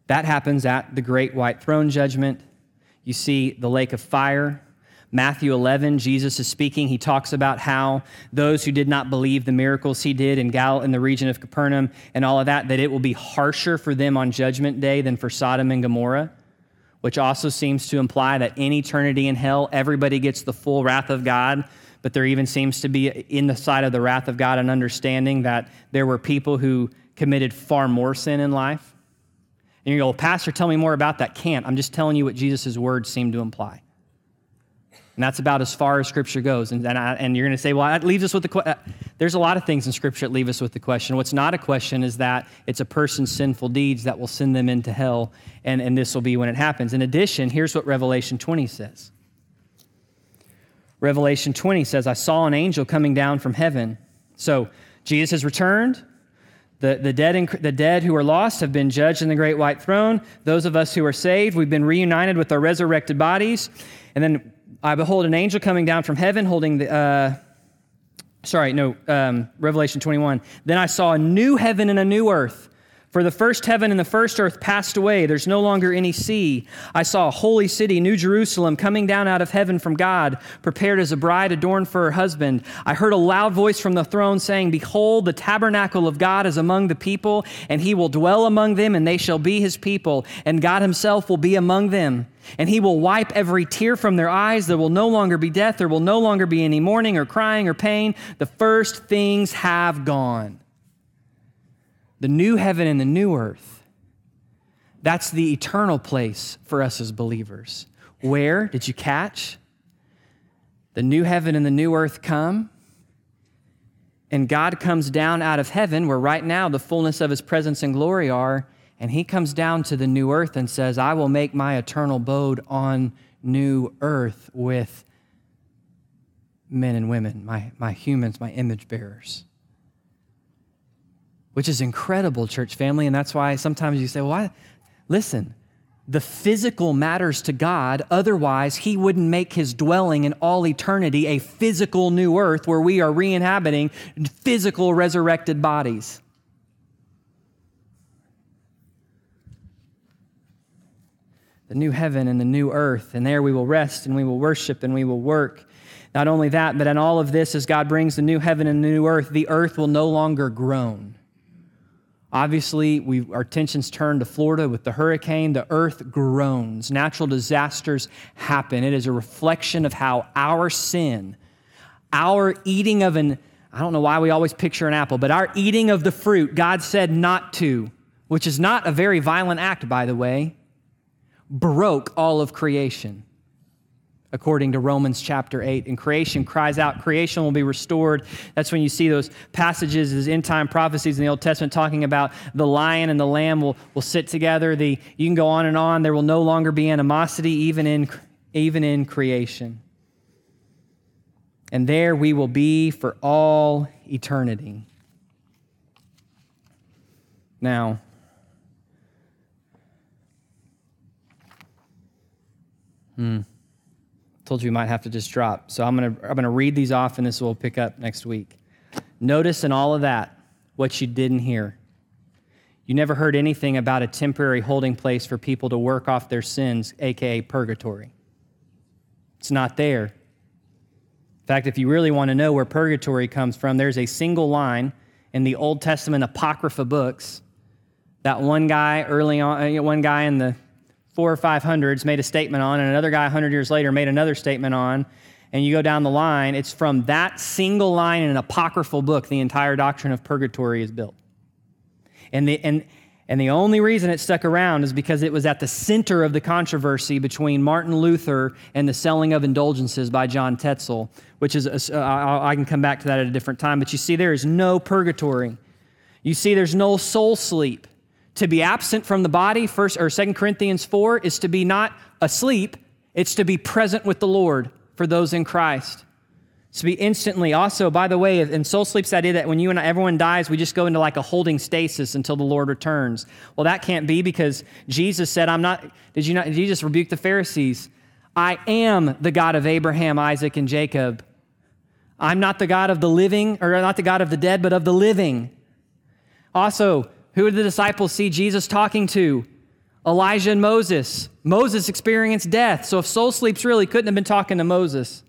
That happens at the great white throne judgment. You see the lake of fire. Matthew 11, Jesus is speaking. He talks about how those who did not believe the miracles he did in Gal in the region of Capernaum and all of that, that it will be harsher for them on judgment day than for Sodom and Gomorrah, which also seems to imply that in eternity in hell, everybody gets the full wrath of God. But there even seems to be in the sight of the wrath of God an understanding that there were people who committed far more sin in life and you go, Pastor, tell me more about that. Can't. I'm just telling you what Jesus' words seem to imply. And that's about as far as Scripture goes. And, and, I, and you're going to say, well, that leaves us with the question. Uh, there's a lot of things in Scripture that leave us with the question. What's not a question is that it's a person's sinful deeds that will send them into hell, and, and this will be when it happens. In addition, here's what Revelation 20 says Revelation 20 says, I saw an angel coming down from heaven. So Jesus has returned. The, the, dead in, the dead who are lost have been judged in the great white throne. Those of us who are saved, we've been reunited with our resurrected bodies. And then I behold an angel coming down from heaven holding the. Uh, sorry, no, um, Revelation 21. Then I saw a new heaven and a new earth. For the first heaven and the first earth passed away. There's no longer any sea. I saw a holy city, New Jerusalem, coming down out of heaven from God, prepared as a bride adorned for her husband. I heard a loud voice from the throne saying, Behold, the tabernacle of God is among the people, and he will dwell among them, and they shall be his people, and God himself will be among them. And he will wipe every tear from their eyes. There will no longer be death. There will no longer be any mourning or crying or pain. The first things have gone the new heaven and the new earth. That's the eternal place for us as believers. Where did you catch? The new heaven and the new earth come, and God comes down out of heaven, where right now the fullness of his presence and glory are, and he comes down to the new earth and says, I will make my eternal abode on new earth with men and women, my, my humans, my image bearers which is incredible, church family. And that's why sometimes you say, well, listen, the physical matters to God. Otherwise, He wouldn't make His dwelling in all eternity a physical new earth where we are re inhabiting physical resurrected bodies. The new heaven and the new earth, and there we will rest and we will worship and we will work. Not only that, but in all of this, as God brings the new heaven and the new earth, the earth will no longer groan. Obviously, we, our tensions turned to Florida with the hurricane. The earth groans. Natural disasters happen. It is a reflection of how our sin, our eating of an, I don't know why we always picture an apple, but our eating of the fruit God said not to, which is not a very violent act, by the way, broke all of creation according to Romans chapter 8. And creation cries out, creation will be restored. That's when you see those passages as end time prophecies in the Old Testament talking about the lion and the lamb will, will sit together. The, you can go on and on. There will no longer be animosity, even in, even in creation. And there we will be for all eternity. Now, hmm. Told you we might have to just drop. So I'm going to I'm going to read these off and this will pick up next week. Notice in all of that what you didn't hear. You never heard anything about a temporary holding place for people to work off their sins, aka purgatory. It's not there. In fact, if you really want to know where purgatory comes from, there's a single line in the Old Testament Apocrypha books. That one guy early on, uh, one guy in the four or five hundreds made a statement on, and another guy 100 years later made another statement on, and you go down the line, it's from that single line in an apocryphal book the entire doctrine of purgatory is built. And the, and, and the only reason it stuck around is because it was at the center of the controversy between Martin Luther and the selling of indulgences by John Tetzel, which is, uh, I can come back to that at a different time. But you see, there is no purgatory. You see, there's no soul sleep. To be absent from the body, first or Second Corinthians 4, is to be not asleep, it's to be present with the Lord for those in Christ. It's to be instantly. Also, by the way, in soul sleep's idea that when you and everyone dies, we just go into like a holding stasis until the Lord returns. Well, that can't be because Jesus said, I'm not, did you not, Jesus rebuked the Pharisees? I am the God of Abraham, Isaac, and Jacob. I'm not the God of the living, or not the God of the dead, but of the living. Also, who did the disciples see Jesus talking to? Elijah and Moses. Moses experienced death. So if soul sleeps really couldn't have been talking to Moses.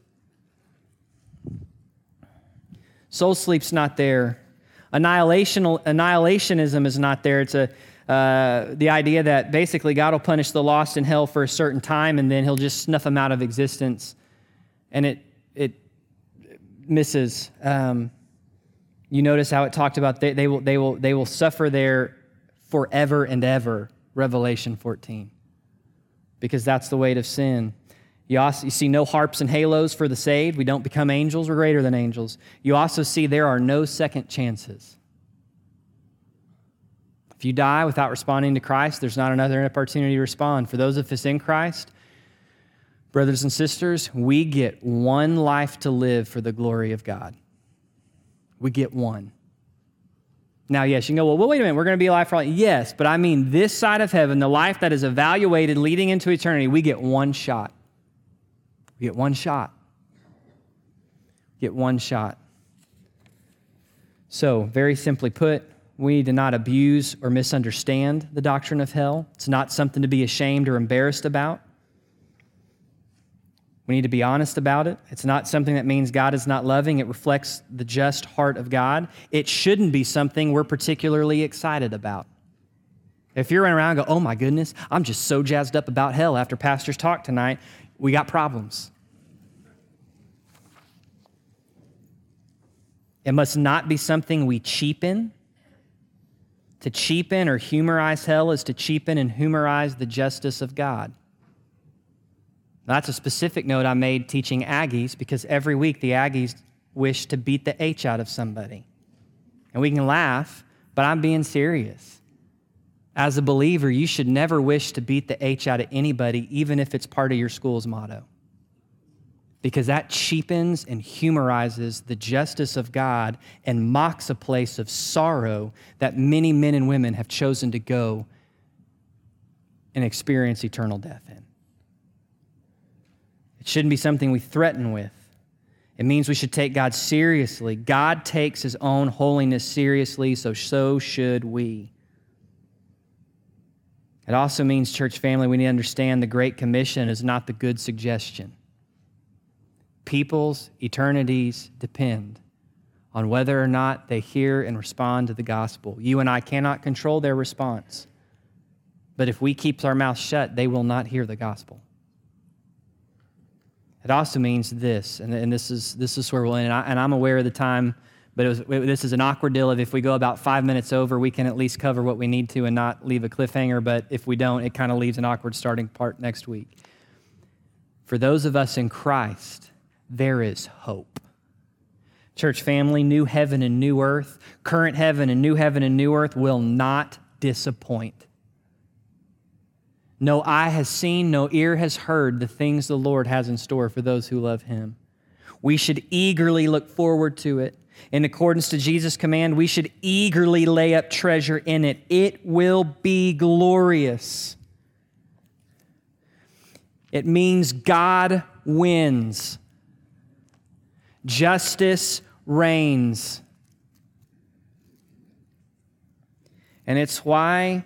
Soul sleep's not there. Annihilational, annihilationism is not there. It's a, uh, the idea that basically God will punish the lost in hell for a certain time and then he'll just snuff them out of existence. And it, it misses. Um, you notice how it talked about they, they, will, they, will, they will suffer there forever and ever, Revelation 14, because that's the weight of sin. You, also, you see no harps and halos for the saved. We don't become angels, we're greater than angels. You also see there are no second chances. If you die without responding to Christ, there's not another opportunity to respond. For those of us in Christ, brothers and sisters, we get one life to live for the glory of God we get one. Now, yes, you can go, well, well wait a minute, we're going to be alive for all. Yes, but I mean this side of heaven, the life that is evaluated leading into eternity, we get one shot. We get one shot. Get one shot. So, very simply put, we need to not abuse or misunderstand the doctrine of hell. It's not something to be ashamed or embarrassed about. We need to be honest about it. It's not something that means God is not loving, it reflects the just heart of God. It shouldn't be something we're particularly excited about. If you're around go, oh my goodness, I'm just so jazzed up about hell after Pastor's talk tonight, we got problems. It must not be something we cheapen. To cheapen or humorize hell is to cheapen and humorize the justice of God. That's a specific note I made teaching Aggies because every week the Aggies wish to beat the H out of somebody. And we can laugh, but I'm being serious. As a believer, you should never wish to beat the H out of anybody, even if it's part of your school's motto. Because that cheapens and humorizes the justice of God and mocks a place of sorrow that many men and women have chosen to go and experience eternal death in. It shouldn't be something we threaten with. It means we should take God seriously. God takes his own holiness seriously, so so should we. It also means, church family, we need to understand the Great Commission is not the good suggestion. People's eternities depend on whether or not they hear and respond to the gospel. You and I cannot control their response. But if we keep our mouth shut, they will not hear the gospel. It also means this, and, and this, is, this is where we'll end. And, I, am aware of the time, but was, this is an awkward deal of if we go about five minutes over, we can at least cover what we need to and not leave a cliffhanger. But if we don't, it kind of leaves an awkward starting part next week. For those of us in Christ, there is hope. Church family, new heaven and new earth, current heaven and new heaven and new earth will not disappoint. No eye has seen, no ear has heard the things the Lord has in store for those who love him. We should eagerly look forward to it. In accordance to Jesus' command, we should eagerly lay up treasure in it. It will be glorious. It means God wins. Justice reigns. And it's why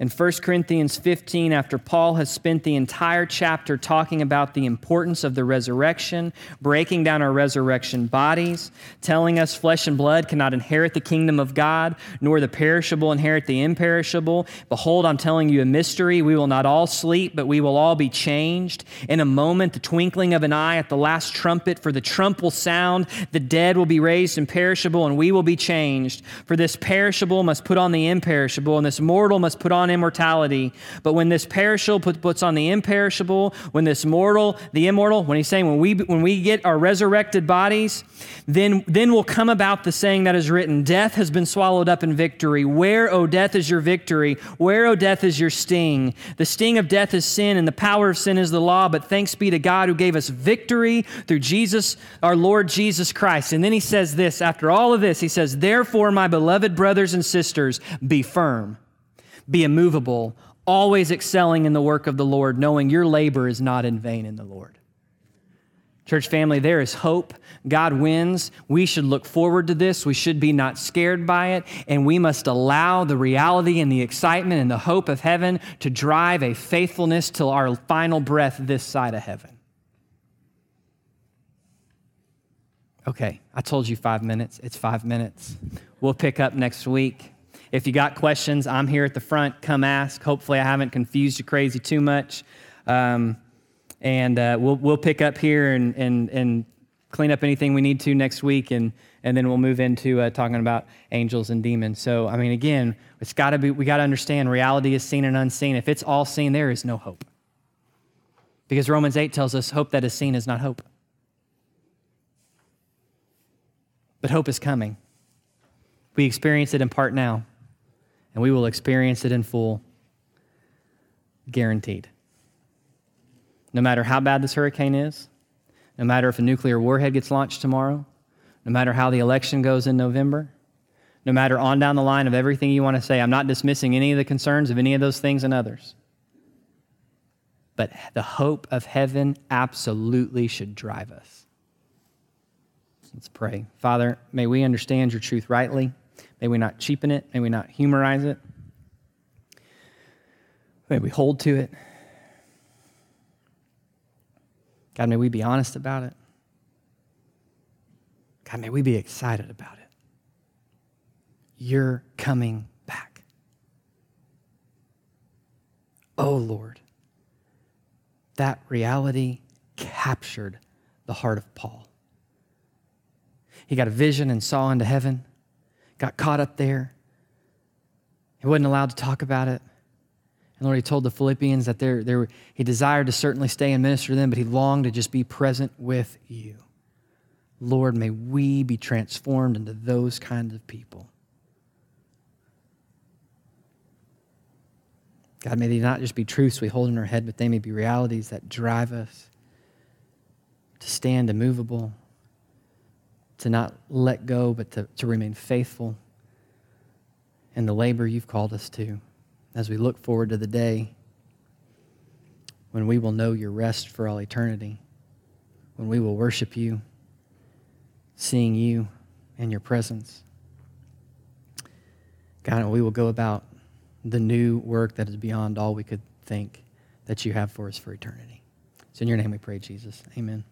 in 1 Corinthians 15, after Paul has spent the entire chapter talking about the importance of the resurrection, breaking down our resurrection bodies, telling us flesh and blood cannot inherit the kingdom of God, nor the perishable inherit the imperishable. Behold, I'm telling you a mystery. We will not all sleep, but we will all be changed. In a moment, the twinkling of an eye at the last trumpet, for the trump will sound, the dead will be raised imperishable, and we will be changed. For this perishable must put on the imperishable, and this mortal must put on immortality. But when this perishable puts on the imperishable, when this mortal, the immortal, when he's saying when we when we get our resurrected bodies, then then will come about the saying that is written, death has been swallowed up in victory. Where, O death, is your victory? Where, O death, is your sting? The sting of death is sin, and the power of sin is the law, but thanks be to God who gave us victory through Jesus, our Lord Jesus Christ. And then he says this after all of this, he says, Therefore, my beloved brothers and sisters, be firm be immovable, always excelling in the work of the Lord, knowing your labor is not in vain in the Lord. Church family, there is hope. God wins. We should look forward to this. We should be not scared by it. And we must allow the reality and the excitement and the hope of heaven to drive a faithfulness till our final breath this side of heaven. Okay, I told you five minutes. It's five minutes. We'll pick up next week. If you got questions, I'm here at the front. Come ask. Hopefully, I haven't confused you crazy too much. Um, and uh, we'll, we'll pick up here and, and, and clean up anything we need to next week. And, and then we'll move into uh, talking about angels and demons. So, I mean, again, it's got to be, we got to understand reality is seen and unseen. If it's all seen, there is no hope. Because Romans 8 tells us hope that is seen is not hope. But hope is coming. We experience it in part now and we will experience it in full, guaranteed. No matter how bad this hurricane is, no matter if a nuclear warhead gets launched tomorrow, no matter how the election goes in November, no matter on down the line of everything you want to say, I'm not dismissing any of the concerns of any of those things and others. But the hope of heaven absolutely should drive us. Let's pray. Father, may we understand your truth rightly. May we not cheapen it. May we not humorize it. May we hold to it. God, may we be honest about it. God, may we be excited about it. You're coming back. Oh, Lord, that reality captured the heart of Paul. He got a vision and saw into heaven got caught up there. He wasn't allowed to talk about it. And Lord, he told the Philippians that they're, they're, he desired to certainly stay and minister to them, but he longed to just be present with you. Lord, may we be transformed into those kinds of people. God, may they not just be truths we hold in our head, but they may be realities that drive us to stand immovable, to not let go, but to, to remain faithful in the labor you've called us to as we look forward to the day when we will know your rest for all eternity, when we will worship you, seeing you and your presence. God, we will go about the new work that is beyond all we could think that you have for us for eternity. It's in your name we pray, Jesus. Amen.